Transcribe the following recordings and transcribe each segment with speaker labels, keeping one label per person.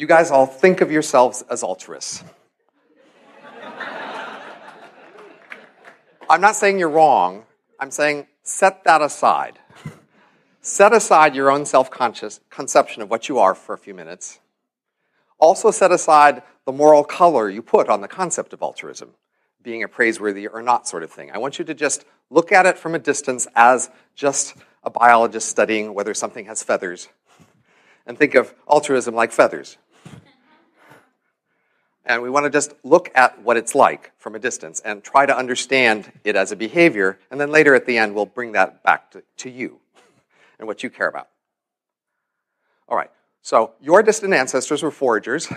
Speaker 1: you guys all think of yourselves as altruists. I'm not saying you're wrong. I'm saying set that aside. Set aside your own self conscious conception of what you are for a few minutes. Also, set aside the moral color you put on the concept of altruism, being a praiseworthy or not sort of thing. I want you to just look at it from a distance as just a biologist studying whether something has feathers, and think of altruism like feathers. And we want to just look at what it's like from a distance and try to understand it as a behavior. And then later at the end, we'll bring that back to, to you and what you care about. All right, so your distant ancestors were foragers.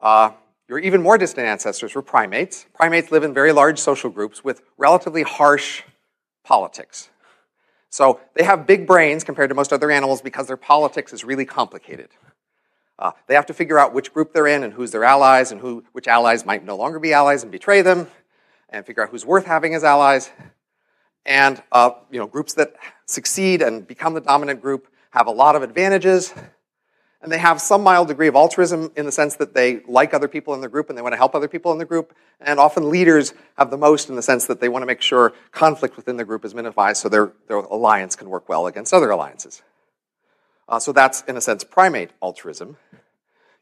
Speaker 1: Uh, your even more distant ancestors were primates. Primates live in very large social groups with relatively harsh politics. So they have big brains compared to most other animals because their politics is really complicated. Uh, they have to figure out which group they're in and who's their allies and who, which allies might no longer be allies and betray them, and figure out who's worth having as allies. And uh, you know, groups that succeed and become the dominant group have a lot of advantages, and they have some mild degree of altruism in the sense that they like other people in the group and they want to help other people in the group. And often leaders have the most in the sense that they want to make sure conflict within the group is minimized so their, their alliance can work well against other alliances. Uh, so that's, in a sense, primate altruism.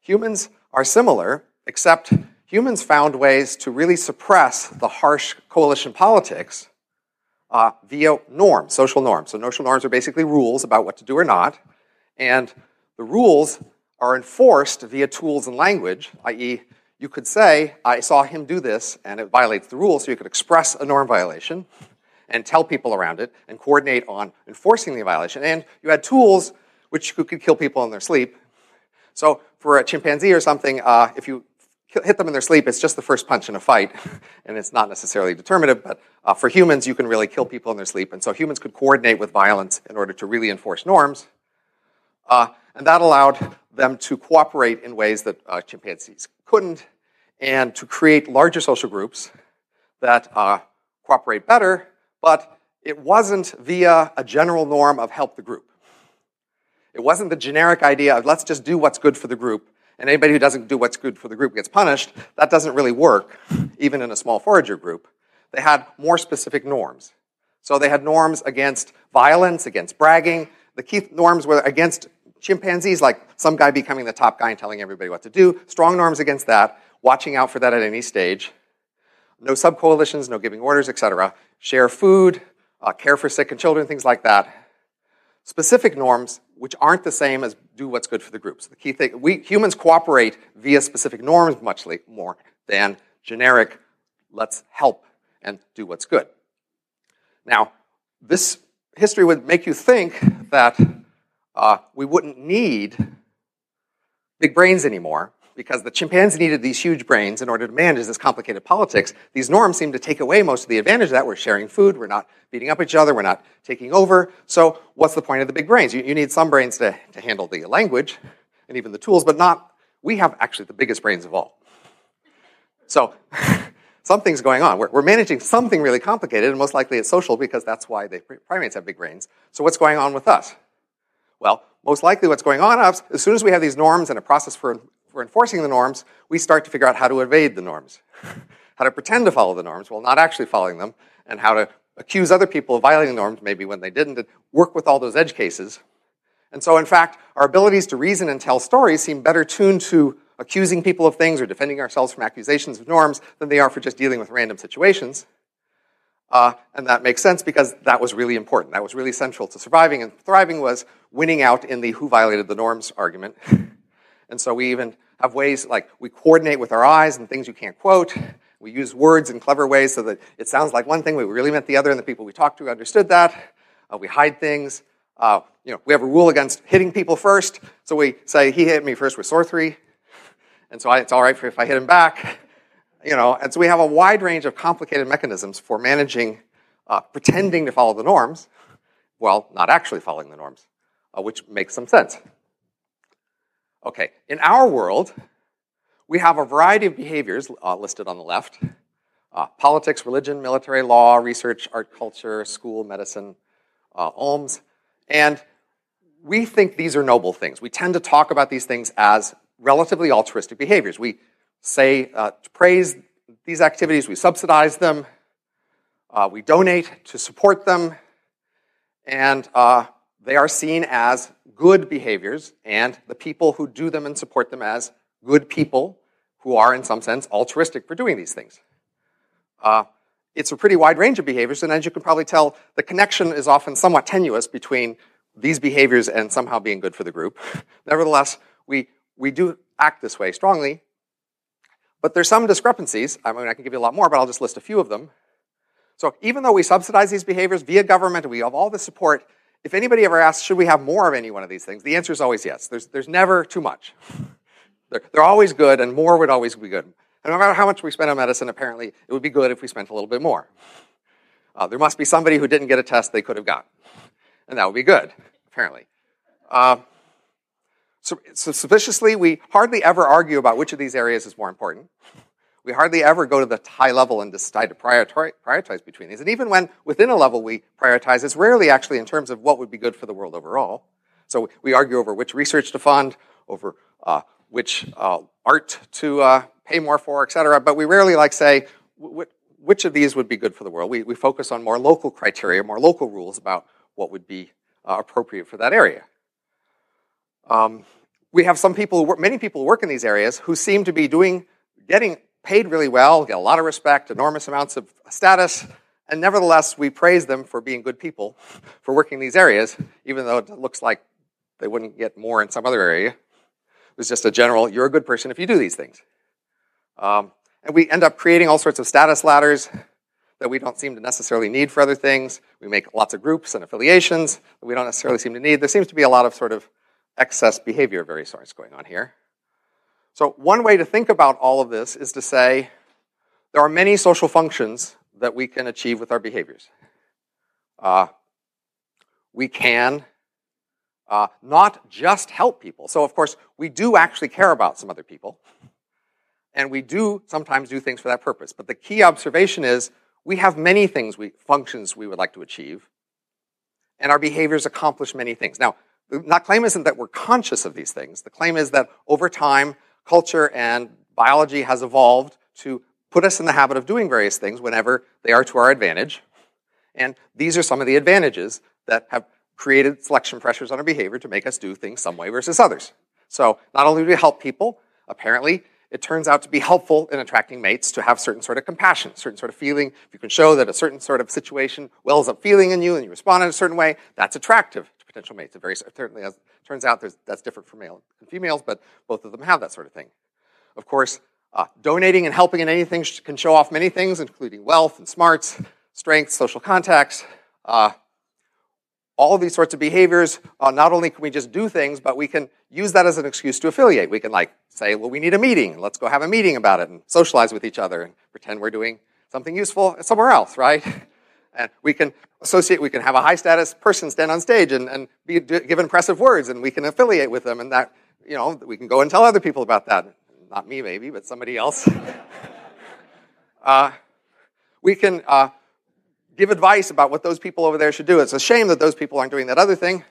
Speaker 1: Humans are similar, except humans found ways to really suppress the harsh coalition politics uh, via norms, social norms. So, social norms are basically rules about what to do or not, and the rules are enforced via tools and language, i.e., you could say, I saw him do this, and it violates the rules, so you could express a norm violation and tell people around it and coordinate on enforcing the violation. And you had tools which could kill people in their sleep. So for a chimpanzee or something, uh, if you hit them in their sleep, it's just the first punch in a fight, and it's not necessarily determinative. But uh, for humans, you can really kill people in their sleep, and so humans could coordinate with violence in order to really enforce norms, uh, and that allowed them to cooperate in ways that uh, chimpanzees couldn't, and to create larger social groups that uh, cooperate better. But it wasn't via a general norm of help the group. It wasn't the generic idea of let's just do what's good for the group, and anybody who doesn't do what's good for the group gets punished. That doesn't really work, even in a small forager group. They had more specific norms. So they had norms against violence, against bragging. The key norms were against chimpanzees, like some guy becoming the top guy and telling everybody what to do. Strong norms against that, watching out for that at any stage. No subcoalitions, no giving orders, etc. Share food, uh, care for sick and children, things like that. Specific norms which aren't the same as do what's good for the group. So the key thing, we humans cooperate via specific norms much more than generic, let's help and do what's good. Now, this history would make you think that uh, we wouldn't need big brains anymore because the chimpanzee needed these huge brains in order to manage this complicated politics. These norms seem to take away most of the advantage of that. We're sharing food, we're not beating up each other, we're not taking over. So, what's the point of the big brains? You, you need some brains to, to handle the language and even the tools, but not, we have actually the biggest brains of all. So, something's going on. We're, we're, managing something really complicated, and most likely it's social because that's why the primates have big brains. So, what's going on with us? Well, most likely what's going on is as soon as we have these norms and a process for for enforcing the norms, we start to figure out how to evade the norms, how to pretend to follow the norms while not actually following them, and how to accuse other people of violating the norms, maybe when they didn't, and work with all those edge cases. And so, in fact, our abilities to reason and tell stories seem better tuned to accusing people of things or defending ourselves from accusations of norms than they are for just dealing with random situations. Uh, and that makes sense because that was really important. That was really central to surviving. And thriving was winning out in the who violated the norms argument. And so we even have ways like we coordinate with our eyes and things you can't quote. We use words in clever ways so that it sounds like one thing, we really meant the other, and the people we talked to understood that. Uh, we hide things. Uh, you know, we have a rule against hitting people first, so we say he hit me first with sorcery, and so I, it's all right if I hit him back. You know, and so we have a wide range of complicated mechanisms for managing, uh, pretending to follow the norms, while not actually following the norms, uh, which makes some sense. Okay, in our world, we have a variety of behaviors uh, listed on the left uh, politics, religion, military, law, research, art, culture, school, medicine, uh, alms. And we think these are noble things. We tend to talk about these things as relatively altruistic behaviors. We say, uh, praise these activities, we subsidize them, uh, we donate to support them, and uh, they are seen as good behaviors, and the people who do them and support them as good people who are, in some sense, altruistic for doing these things. Uh, it's a pretty wide range of behaviors, and as you can probably tell, the connection is often somewhat tenuous between these behaviors and somehow being good for the group. Nevertheless, we, we do act this way strongly, but there's some discrepancies. I mean, I can give you a lot more, but I'll just list a few of them. So even though we subsidize these behaviors via government, we have all the support, if anybody ever asks, should we have more of any one of these things, the answer is always yes. There's, there's never too much. They're, they're always good, and more would always be good. And no matter how much we spend on medicine, apparently, it would be good if we spent a little bit more. Uh, there must be somebody who didn't get a test they could have got. And that would be good, apparently. Uh, so, so suspiciously, we hardly ever argue about which of these areas is more important. We hardly ever go to the high level and decide to prioritize between these. And even when within a level we prioritize, it's rarely actually in terms of what would be good for the world overall. So we argue over which research to fund, over uh, which uh, art to uh, pay more for, et cetera. But we rarely like say, which of these would be good for the world? We, we focus on more local criteria, more local rules about what would be uh, appropriate for that area. Um, we have some people, many people who work in these areas who seem to be doing, getting paid really well, get a lot of respect, enormous amounts of status, and nevertheless, we praise them for being good people, for working these areas, even though it looks like they wouldn't get more in some other area. It was just a general, you're a good person if you do these things. Um, and we end up creating all sorts of status ladders that we don't seem to necessarily need for other things. We make lots of groups and affiliations that we don't necessarily seem to need. There seems to be a lot of sort of excess behavior of various sorts going on here. So, one way to think about all of this is to say there are many social functions that we can achieve with our behaviors. Uh, we can uh, not just help people. So, of course, we do actually care about some other people, and we do sometimes do things for that purpose. But the key observation is we have many things, we, functions we would like to achieve, and our behaviors accomplish many things. Now, the claim isn't that we're conscious of these things. The claim is that over time, culture and biology has evolved to put us in the habit of doing various things whenever they are to our advantage. And these are some of the advantages that have created selection pressures on our behavior to make us do things some way versus others. So not only do we help people, apparently it turns out to be helpful in attracting mates to have certain sort of compassion, certain sort of feeling. If you can show that a certain sort of situation wells up feeling in you and you respond in a certain way, that's attractive potential mates. It very certainly has, turns out that's different for male and females, but both of them have that sort of thing. Of course, uh, donating and helping in anything can show off many things, including wealth and smarts, strength, social contacts. Uh, all of these sorts of behaviors, uh, not only can we just do things, but we can use that as an excuse to affiliate. We can like say, well, we need a meeting. Let's go have a meeting about it and socialize with each other and pretend we're doing something useful somewhere else, right? And we can associate, we can have a high status person stand on stage and, and be, give impressive words, and we can affiliate with them, and that, you know, we can go and tell other people about that. Not me, maybe, but somebody else. uh, we can uh, give advice about what those people over there should do. It's a shame that those people aren't doing that other thing.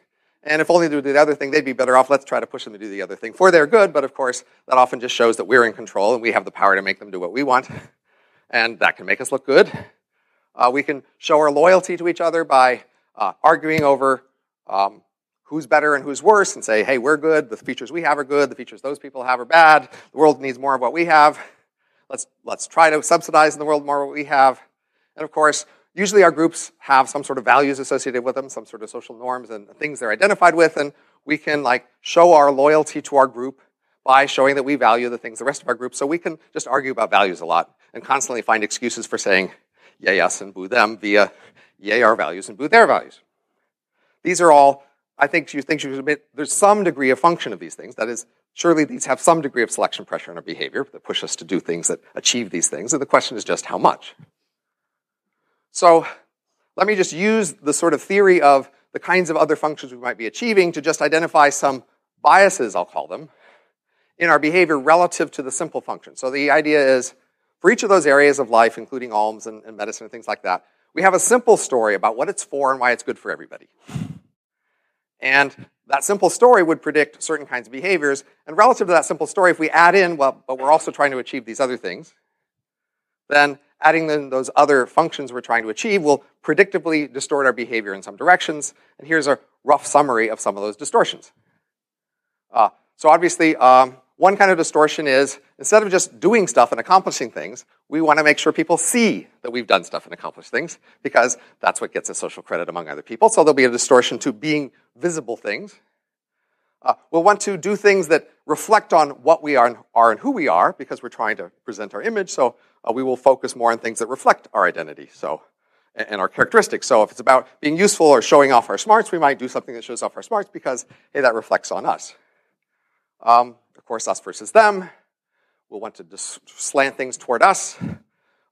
Speaker 1: And if only they would do the other thing, they'd be better off. Let's try to push them to do the other thing for their good. But of course, that often just shows that we're in control and we have the power to make them do what we want. And that can make us look good. Uh, we can show our loyalty to each other by uh, arguing over um, who's better and who's worse and say, hey, we're good, the features we have are good, the features those people have are bad, the world needs more of what we have. Let's, let's try to subsidize in the world more what we have. And of course, usually our groups have some sort of values associated with them, some sort of social norms and things they're identified with, and we can like show our loyalty to our group by showing that we value the things the rest of our group. So we can just argue about values a lot and constantly find excuses for saying, yay us and boo them via yay our values and boo their values. These are all, I think you think you should admit there's some degree of function of these things. That is, surely these have some degree of selection pressure on our behavior that push us to do things that achieve these things. And the question is just how much. So let me just use the sort of theory of the kinds of other functions we might be achieving to just identify some biases, I'll call them, in our behavior relative to the simple function. So the idea is for each of those areas of life, including alms and, and medicine and things like that, we have a simple story about what it's for and why it's good for everybody. And that simple story would predict certain kinds of behaviors. And relative to that simple story, if we add in, well, but we're also trying to achieve these other things, then adding in those other functions we're trying to achieve will predictably distort our behavior in some directions. And here's a rough summary of some of those distortions. Uh, so obviously, um, one kind of distortion is instead of just doing stuff and accomplishing things, we want to make sure people see that we've done stuff and accomplished things because that's what gets us social credit among other people. So there'll be a distortion to being visible things. Uh, we'll want to do things that reflect on what we are, are and who we are because we're trying to present our image. So uh, we will focus more on things that reflect our identity. So and our characteristics. So if it's about being useful or showing off our smarts, we might do something that shows off our smarts because, hey, that reflects on us. Um, of course, us versus them. We'll want to slant things toward us.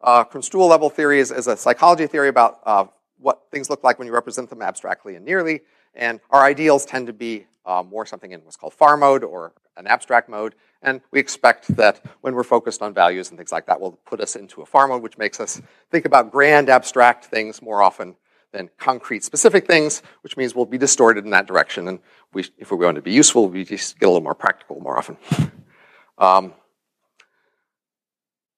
Speaker 1: Uh, Construal level theory is, is, a psychology theory about uh, what things look like when you represent them abstractly and nearly. And our ideals tend to be uh, more something in what's called far mode or an abstract mode. And we expect that when we're focused on values and things like that, will put us into a far mode, which makes us think about grand abstract things more often than concrete specific things, which means we'll be distorted in that direction. And we, if we're going to be useful, we just get a little more practical more often. Um,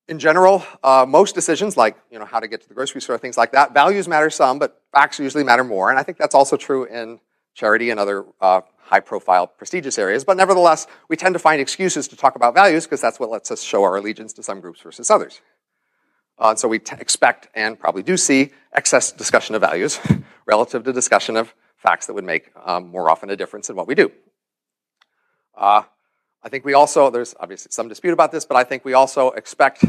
Speaker 1: in general, uh, most decisions, like you know how to get to the grocery store, things like that, values matter some, but facts usually matter more. And I think that's also true in charity and other uh, high-profile, prestigious areas. But nevertheless, we tend to find excuses to talk about values because that's what lets us show our allegiance to some groups versus others. Uh, so we expect and probably do see excess discussion of values relative to discussion of facts that would make um, more often a difference in what we do. Uh, I think we also, there's obviously some dispute about this, but I think we also expect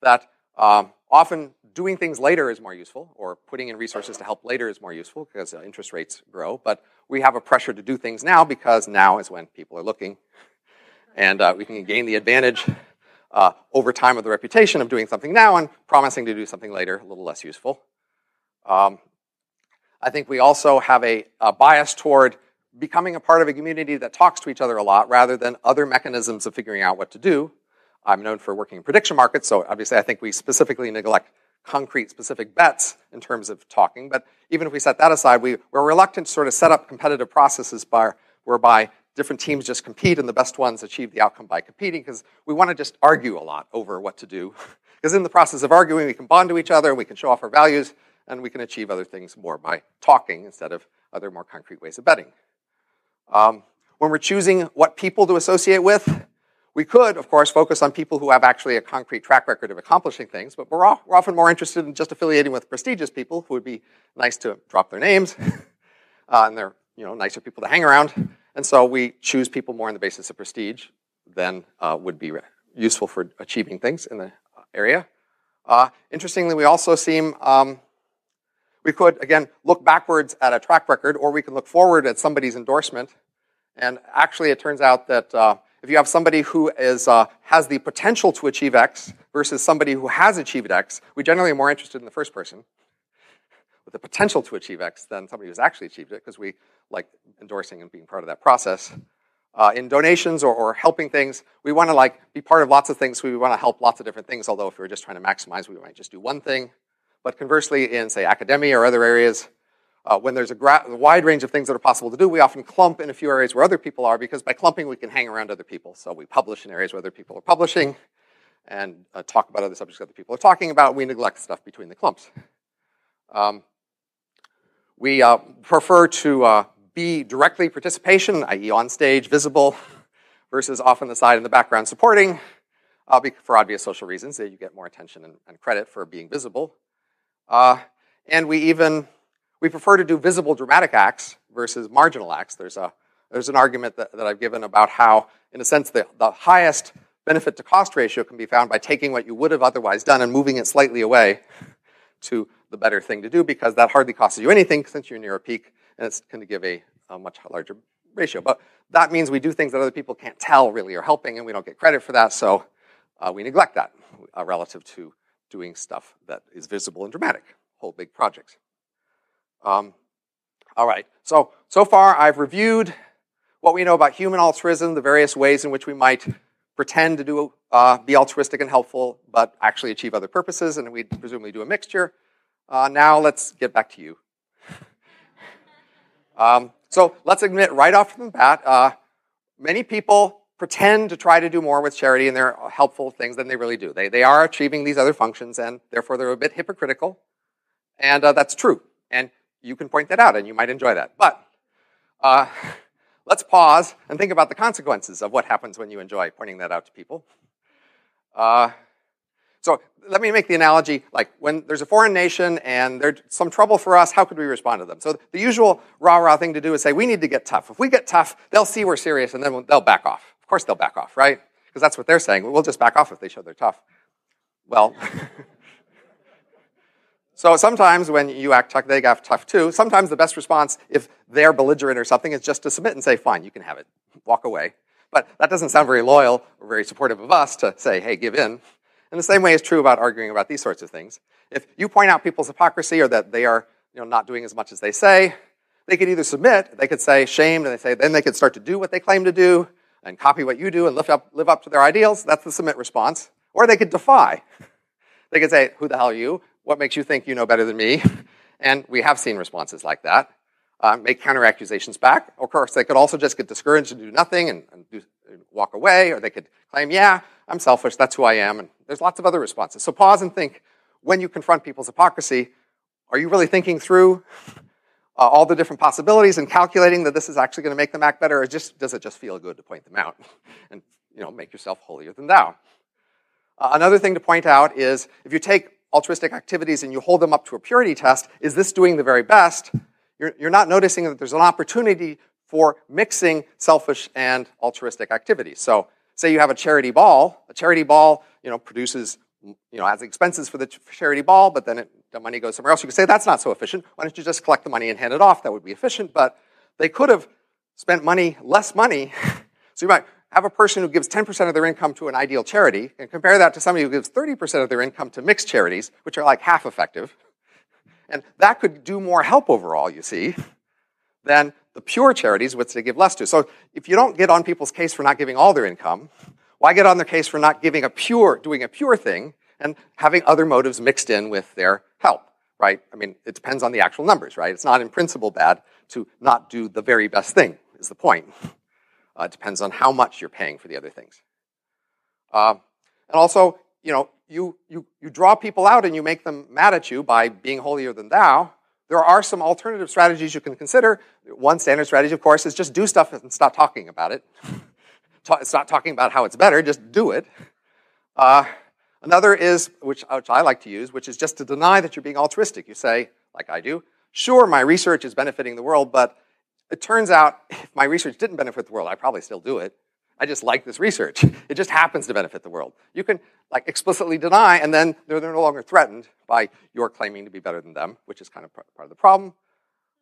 Speaker 1: that um, often doing things later is more useful, or putting in resources to help later is more useful because uh, interest rates grow. But we have a pressure to do things now because now is when people are looking, and uh, we can gain the advantage uh, over time of the reputation of doing something now and promising to do something later, a little less useful. Um, I think we also have a, a, bias toward becoming a part of a community that talks to each other a lot rather than other mechanisms of figuring out what to do. I'm known for working in prediction markets, so obviously I think we specifically neglect concrete specific bets in terms of talking. But even if we set that aside, we, we're reluctant to sort of set up competitive processes by, whereby different teams just compete and the best ones achieve the outcome by competing because we want to just argue a lot over what to do. because in the process of arguing, we can bond to each other and we can show off our values and we can achieve other things more by talking instead of other more concrete ways of betting. Um, when we're choosing what people to associate with, we could, of course, focus on people who have actually a concrete track record of accomplishing things, but we're, we're often more interested in just affiliating with prestigious people who would be nice to drop their names, uh, and they're you know nicer people to hang around. And so we choose people more on the basis of prestige than uh, would be useful for achieving things in the area. Uh, interestingly, we also seem, um, we could, again, look backwards at a track record, or we can look forward at somebody's endorsement. And actually, it turns out that uh, if you have somebody who is, uh, has the potential to achieve X versus somebody who has achieved X, we generally are more interested in the first person with the potential to achieve X than somebody who's actually achieved it because we like endorsing and being part of that process. Uh, in donations or, or, helping things, we want to like be part of lots of things. We want to help lots of different things. Although if we were just trying to maximize, we might just do one thing. But conversely, in say academia or other areas, uh, when there's a, gra- wide range of things that are possible to do, we often clump in a few areas where other people are because by clumping we can hang around other people. So we publish in areas where other people are publishing and uh, talk about other subjects that other people are talking about. We neglect stuff between the clumps. Um, we uh, prefer to uh, be directly participation, i.e., on stage, visible, versus off on the side in the background supporting, uh, for obvious social reasons. That you get more attention and, and credit for being visible. Uh, and we even we prefer to do visible dramatic acts versus marginal acts. There's a there's an argument that, that I've given about how, in a sense, the, the highest benefit to cost ratio can be found by taking what you would have otherwise done and moving it slightly away to the better thing to do because that hardly costs you anything since you're near a peak and it's going to give a, a much larger ratio. But that means we do things that other people can't tell really are helping and we don't get credit for that, so uh, we neglect that uh, relative to doing stuff that is visible and dramatic, whole big projects. Um, all right, so, so far I've reviewed what we know about human altruism, the various ways in which we might pretend to do, uh, be altruistic and helpful, but actually achieve other purposes, and we presumably do a mixture. Uh, now let's get back to you. Um, so let's admit right off the bat, uh, many people pretend to try to do more with charity and they're helpful things than they really do. They, they are achieving these other functions and therefore they're a bit hypocritical. And uh, that's true. And you can point that out and you might enjoy that. But uh, let's pause and think about the consequences of what happens when you enjoy pointing that out to people. Uh, so let me make the analogy like when there's a foreign nation and there's some trouble for us, how could we respond to them? So the usual rah rah thing to do is say, we need to get tough. If we get tough, they'll see we're serious and then they'll back off. Of course they'll back off, right? Because that's what they're saying. We'll just back off if they show they're tough. Well, so sometimes when you act tough, they act tough too. Sometimes the best response, if they're belligerent or something, is just to submit and say, fine, you can have it. Walk away. But that doesn't sound very loyal or very supportive of us to say, hey, give in. And the same way is true about arguing about these sorts of things. If you point out people's hypocrisy or that they are you know, not doing as much as they say, they could either submit, they could say shame, and they say, then they could start to do what they claim to do and copy what you do and live up, live up to their ideals. That's the submit response. Or they could defy. They could say, who the hell are you? What makes you think you know better than me? And we have seen responses like that. Uh, make counter accusations back. Of course, they could also just get discouraged and do nothing and, and do, walk away, or they could claim, yeah, I'm selfish, that's who I am, and there's lots of other responses. So pause and think when you confront people's hypocrisy, are you really thinking through uh, all the different possibilities and calculating that this is actually going to make them act better, or just does it just feel good to point them out and you know make yourself holier than thou? Uh, another thing to point out is if you take altruistic activities and you hold them up to a purity test, is this doing the very best? You're, you're not noticing that there's an opportunity for mixing selfish and altruistic activities. So say you have a charity ball, a charity ball, you know, produces, you know, has expenses for the charity ball, but then it, the money goes somewhere else. You could say that's not so efficient. Why don't you just collect the money and hand it off? That would be efficient, but they could have spent money, less money. so you might have a person who gives 10% of their income to an ideal charity and compare that to somebody who gives 30% of their income to mixed charities, which are like half effective. And that could do more help overall, you see, than the pure charities, which they give less to. So if you don't get on people's case for not giving all their income, why get on their case for not giving a pure, doing a pure thing and having other motives mixed in with their help, right? I mean, it depends on the actual numbers, right? It's not in principle bad to not do the very best thing, is the point. Uh, it depends on how much you're paying for the other things. Uh, and also, you know, you, you, you draw people out and you make them mad at you by being holier than thou, there are some alternative strategies you can consider. One standard strategy, of course, is just do stuff and stop talking about it. stop talking about how it's better, just do it. Uh, another is, which, which I like to use, which is just to deny that you're being altruistic. You say, like I do, sure, my research is benefiting the world, but it turns out if my research didn't benefit the world, I'd probably still do it. I just like this research. It just happens to benefit the world. You can like explicitly deny, and then they're, they're no longer threatened by your claiming to be better than them, which is kind of part of the problem.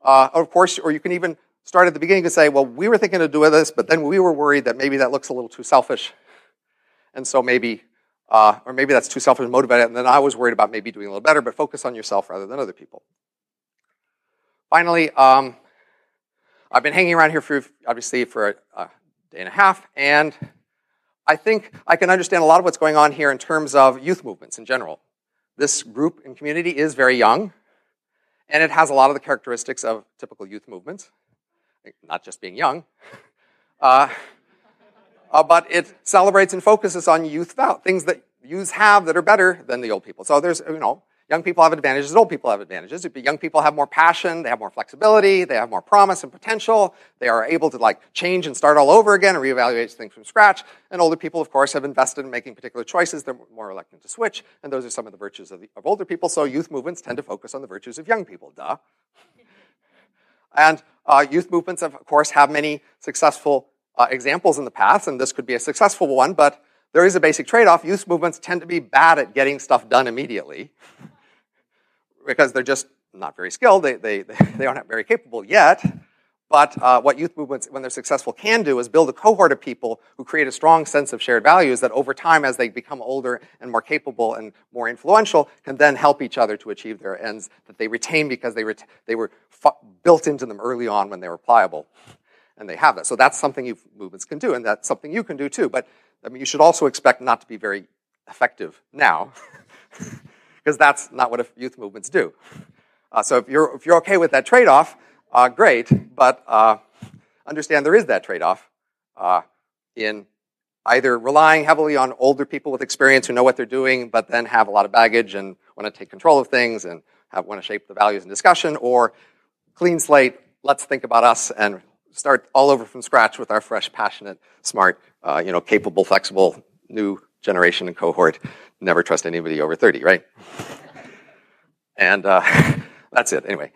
Speaker 1: Uh, of course, or you can even start at the beginning and say, well, we were thinking of doing this, but then we were worried that maybe that looks a little too selfish. And so maybe, uh, or maybe that's too selfish and motivated, and then I was worried about maybe doing a little better, but focus on yourself rather than other people. Finally, um, I've been hanging around here for, obviously, for a, a day and a half, and I think I can understand a lot of what's going on here in terms of youth movements in general. This group and community is very young, and it has a lot of the characteristics of typical youth movements, not just being young. Uh, uh, but it celebrates and focuses on youth things that youths have that are better than the old people. So there's, you know, Young people have advantages, old people have advantages. Young people have more passion, they have more flexibility, they have more promise and potential. They are able to like change and start all over again and reevaluate things from scratch. And older people, of course, have invested in making particular choices. They're more reluctant to switch. And those are some of the virtues of, the, of older people. So youth movements tend to focus on the virtues of young people. Duh. and uh, youth movements, of course, have many successful uh, examples in the past, and this could be a successful one, but there is a basic trade off. Youth movements tend to be bad at getting stuff done immediately because they're just not very skilled. They, they, they aren't very capable yet. But uh, what youth movements, when they're successful, can do is build a cohort of people who create a strong sense of shared values that over time, as they become older and more capable and more influential, can then help each other to achieve their ends that they retain because they, ret- they were built into them early on when they were pliable. And they have that. So that's something youth movements can do, and that's something you can do too. But I mean, you should also expect not to be very effective now. because that's not what youth movements do. Uh, so if you're, if you're okay with that trade off, uh, great, but uh, understand there is that trade off uh, in either relying heavily on older people with experience who know what they're doing, but then have a lot of baggage and want to take control of things and have, want to shape the values in discussion, or clean slate, let's think about us and start all over from scratch with our fresh, passionate, smart, uh, you know, capable, flexible, new generation and cohort. Never trust anybody over 30, right? and uh, that's it, anyway.